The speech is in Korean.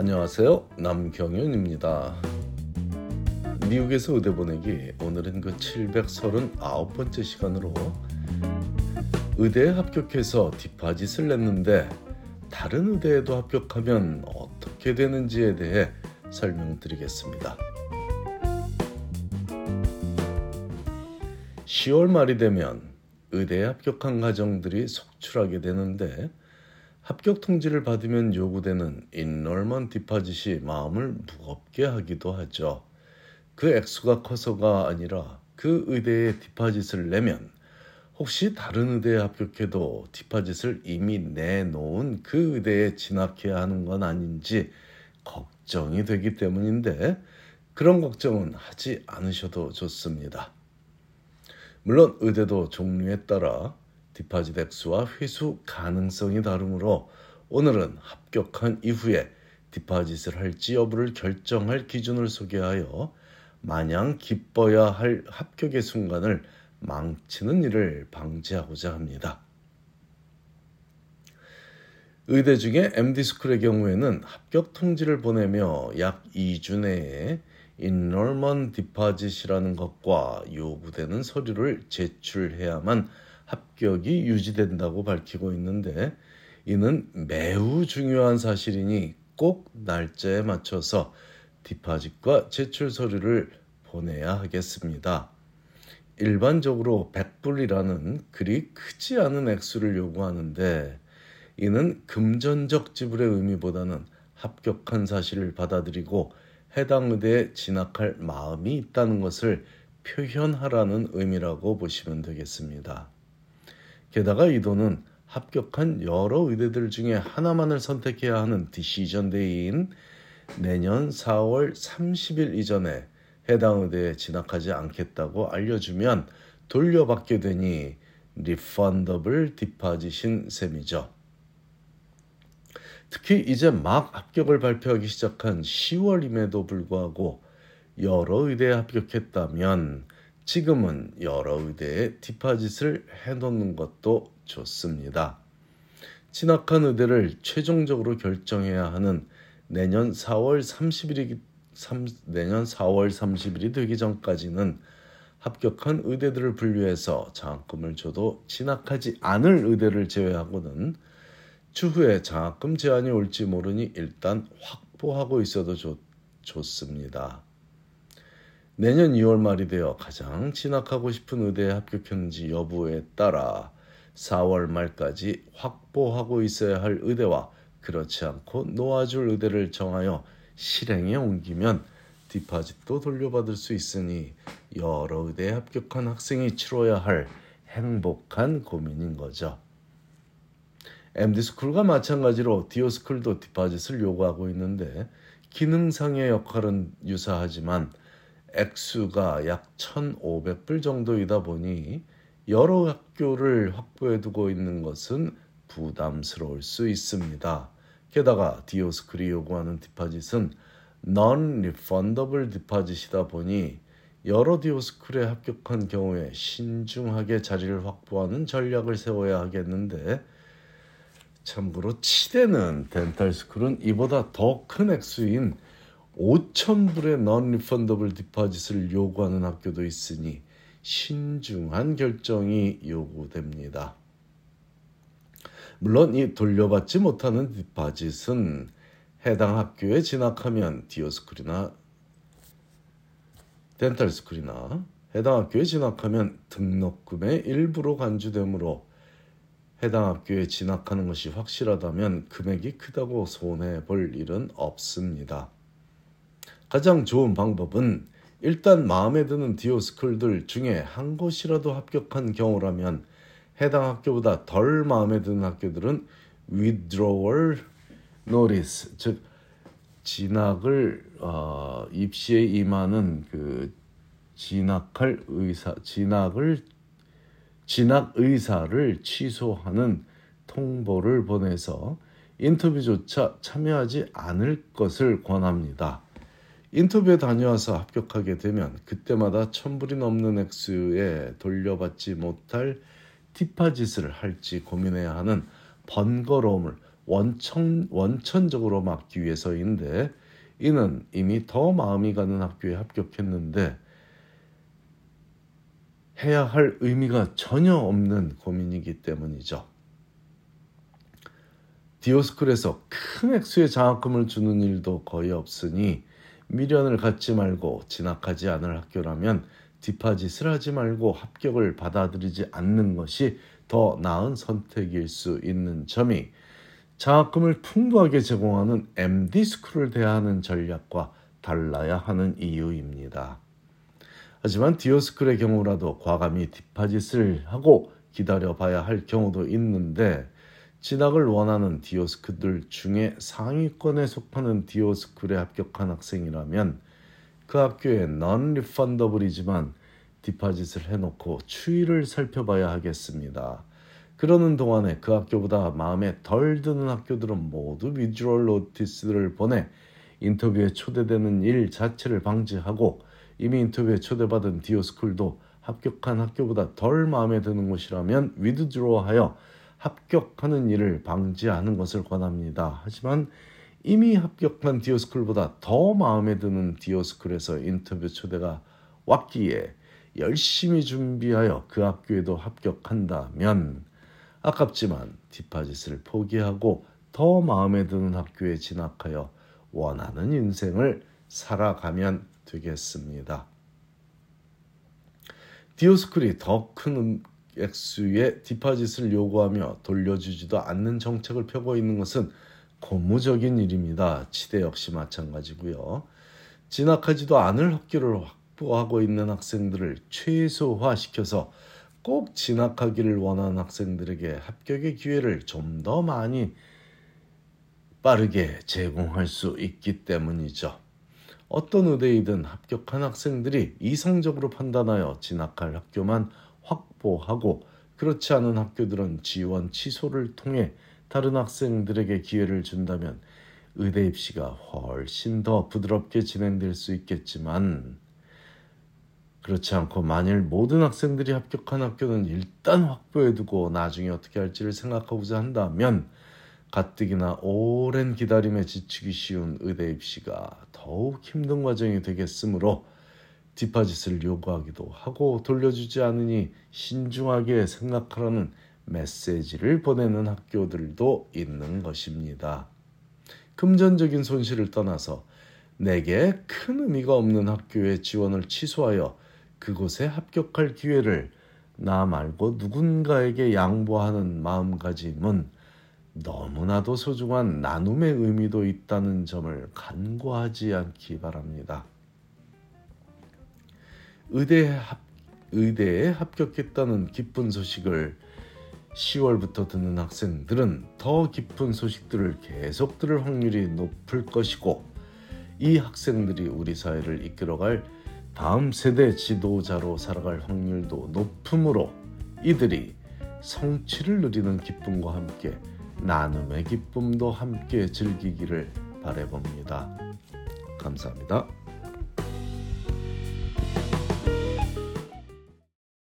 안녕하세요. 남경윤입니다. 미국에서 의대 보내기 오늘은 그 739번째 시간으로 의대에 합격해서 디파짓을 냈는데 다른 의대에도 합격하면 어떻게 되는지에 대해 설명드리겠습니다. 10월 말이 되면 의대에 합격한 가정들이 속출하게 되는데 합격 통지를 받으면 요구되는 인널먼 디파짓이 마음을 무겁게 하기도 하죠. 그 액수가 커서가 아니라 그 의대에 디파짓을 내면 혹시 다른 의대에 합격해도 디파짓을 이미 내놓은 그 의대에 진학해야 하는 건 아닌지 걱정이 되기 때문인데 그런 걱정은 하지 않으셔도 좋습니다. 물론 의대도 종류에 따라 디파짓 액수와 회수 가능성이 다르므로 오늘은 합격한 이후에 디파짓을 할지 여부를 결정할 기준을 소개하여 마냥 기뻐야 할 합격의 순간을 망치는 일을 방지하고자 합니다. 의대 중에 MD스쿨의 경우에는 합격 통지를 보내며 약 2주 내에 인롤먼 디파짓이라는 것과 요구되는 서류를 제출해야만 합격이 유지된다고 밝히고 있는데 이는 매우 중요한 사실이니 꼭 날짜에 맞춰서 디파짓과 제출 서류를 보내야 하겠습니다. 일반적으로 100불이라는 그리 크지 않은 액수를 요구하는데 이는 금전적 지불의 의미보다는 합격한 사실을 받아들이고 해당 의대에 진학할 마음이 있다는 것을 표현하라는 의미라고 보시면 되겠습니다. 게다가 이 돈은 합격한 여러 의대들 중에 하나만을 선택해야 하는 decision day인 내년 4월 30일 이전에 해당 의대에 진학하지 않겠다고 알려주면 돌려받게 되니 refundable deposit인 셈이죠. 특히 이제 막 합격을 발표하기 시작한 10월임에도 불구하고 여러 의대에 합격했다면 지금은 여러 의대에 디파짓을 해놓는 것도 좋습니다. 진학한 의대를 최종적으로 결정해야 하는 내년 4월 30일이 3, 내년 4월 30일이 되기 전까지는 합격한 의대들을 분류해서 장학금을 줘도 진학하지 않을 의대를 제외하고는 추후에 장학금 제한이 올지 모르니 일단 확보하고 있어도 좋, 좋습니다. 내년 2월 말이 되어 가장 진학하고 싶은 의대에 합격했는지 여부에 따라 4월 말까지 확보하고 있어야 할 의대와 그렇지 않고 놓아줄 의대를 정하여 실행에 옮기면 디파짓도 돌려받을 수 있으니 여러 의대에 합격한 학생이 치러야 할 행복한 고민인 거죠. MD스쿨과 마찬가지로 디오스쿨도 디파짓을 요구하고 있는데 기능상의 역할은 유사하지만 액수가 약 1,500불 정도이다 보니 여러 학교를 확보해 두고 있는 것은 부담스러울 수 있습니다. 게다가 디오스쿨이 요구하는 디파짓은 non-refundable 디파짓이다 보니 여러 디오스쿨에 합격한 경우에 신중하게 자리를 확보하는 전략을 세워야 하겠는데 참고로 치대는 덴탈스쿨은 이보다 더 큰 액수인 5천 불의 non-refundable 디파짓을 요구하는 학교도 있으니 신중한 결정이 요구됩니다. 물론 이 돌려받지 못하는 디파짓은 해당 학교에 진학하면 디오스쿨이나 덴탈스쿨이나 해당 학교에 진학하면 등록금의 일부로 간주되므로 해당 학교에 진학하는 것이 확실하다면 금액이 크다고 손해 볼 일은 없습니다. 가장 좋은 방법은 일단 마음에 드는 디오스쿨들 중에 한 곳이라도 합격한 경우라면 해당 학교보다 덜 마음에 드는 학교들은 withdrawal notice 즉 진학을 어, 입시에 임하는 그 진학할 의사 진학을 진학 의사를 취소하는 통보를 보내서 인터뷰조차 참여하지 않을 것을 권합니다. 인터뷰에 다녀와서 합격하게 되면 그때마다 천불이 넘는 액수에 돌려받지 못할 디파짓을 할지 고민해야 하는 번거로움을 원천 원천적으로 막기 위해서인데 이는 이미 더 마음이 가는 학교에 합격했는데 해야 할 의미가 전혀 없는 고민이기 때문이죠. 디오스쿨에서 큰 액수의 장학금을 주는 일도 거의 없으니 미련을 갖지 말고 진학하지 않을 학교라면 디파짓을 하지 말고 합격을 받아들이지 않는 것이 더 나은 선택일 수 있는 점이 장학금을 풍부하게 제공하는 MD 스쿨을 대하는 전략과 달라야 하는 이유입니다. 하지만 DO school의 경우라도 과감히 deposit을 하고 기다려 봐야 할 경우도 있는데 진학을 원하는 DO school들 중에 상위권에 속하는 DO school에 합격한 학생이라면 그 학교에 non-refundable이지만 deposit을 해놓고 추이를 살펴봐야 하겠습니다. 그러는 동안에 그 학교보다 마음에 덜 드는 학교들은 모두 withdrawal notice를 보내 인터뷰에 초대되는 일 자체를 방지하고 이미 인터뷰에 초대받은 디오스쿨도 합격한 학교보다 덜 마음에 드는 곳이라면 위드드로하여 합격하는 일을 방지하는 것을 권합니다. 하지만 이미 합격한 디오스쿨보다 더 마음에 드는 디오스쿨에서 인터뷰 초대가 왔기에 열심히 준비하여 그 학교에도 합격한다면 아깝지만 디파짓을 포기하고 더 마음에 드는 학교에 진학하여 원하는 인생을 살아가면 되겠습니다. 디오스쿨이 더 큰 액수의 디파짓을 요구하며 돌려주지도 않는 정책을 펴고 있는 것은 고무적인 일입니다. 치대 역시 마찬가지고요. 진학하지도 않을 학교를 확보하고 있는 학생들을 최소화시켜서 꼭 진학하기를 원하는 학생들에게 합격의 기회를 좀 더 많이 빠르게 제공할 수 있기 때문이죠. 어떤 의대이든 합격한 학생들이 이성적으로 판단하여 진학할 학교만 확보하고 그렇지 않은 학교들은 지원 취소를 통해 다른 학생들에게 기회를 준다면 의대 입시가 훨씬 더 부드럽게 진행될 수 있겠지만 그렇지 않고 만일 모든 학생들이 합격한 학교는 일단 확보해두고 나중에 어떻게 할지를 생각하고자 한다면 가뜩이나 오랜 기다림에 지치기 쉬운 의대 입시가 더욱 힘든 과정이 되겠으므로 디파짓을 요구하기도 하고 돌려주지 않으니 신중하게 생각하라는 메시지를 보내는 학교들도 있는 것입니다. 금전적인 손실을 떠나서 내게 큰 의미가 없는 학교의 지원을 취소하여 그곳에 합격할 기회를 나 말고 누군가에게 양보하는 마음가짐은 너무나도 소중한 나눔의 의미도 있다는 점을 간과하지 않기 바랍니다. 의대에, 합, 의대에 합격했다는 기쁜 소식을 10월부터 듣는 학생들은 더 깊은 소식들을 계속 들을 확률이 높을 것이고 이 학생들이 우리 사회를 이끌어갈 다음 세대 지도자로 살아갈 확률도 높으므로 이들이 성취를 누리는 기쁨과 함께 나눔의 기쁨도 함께 즐기기를 바래봅니다. 감사합니다.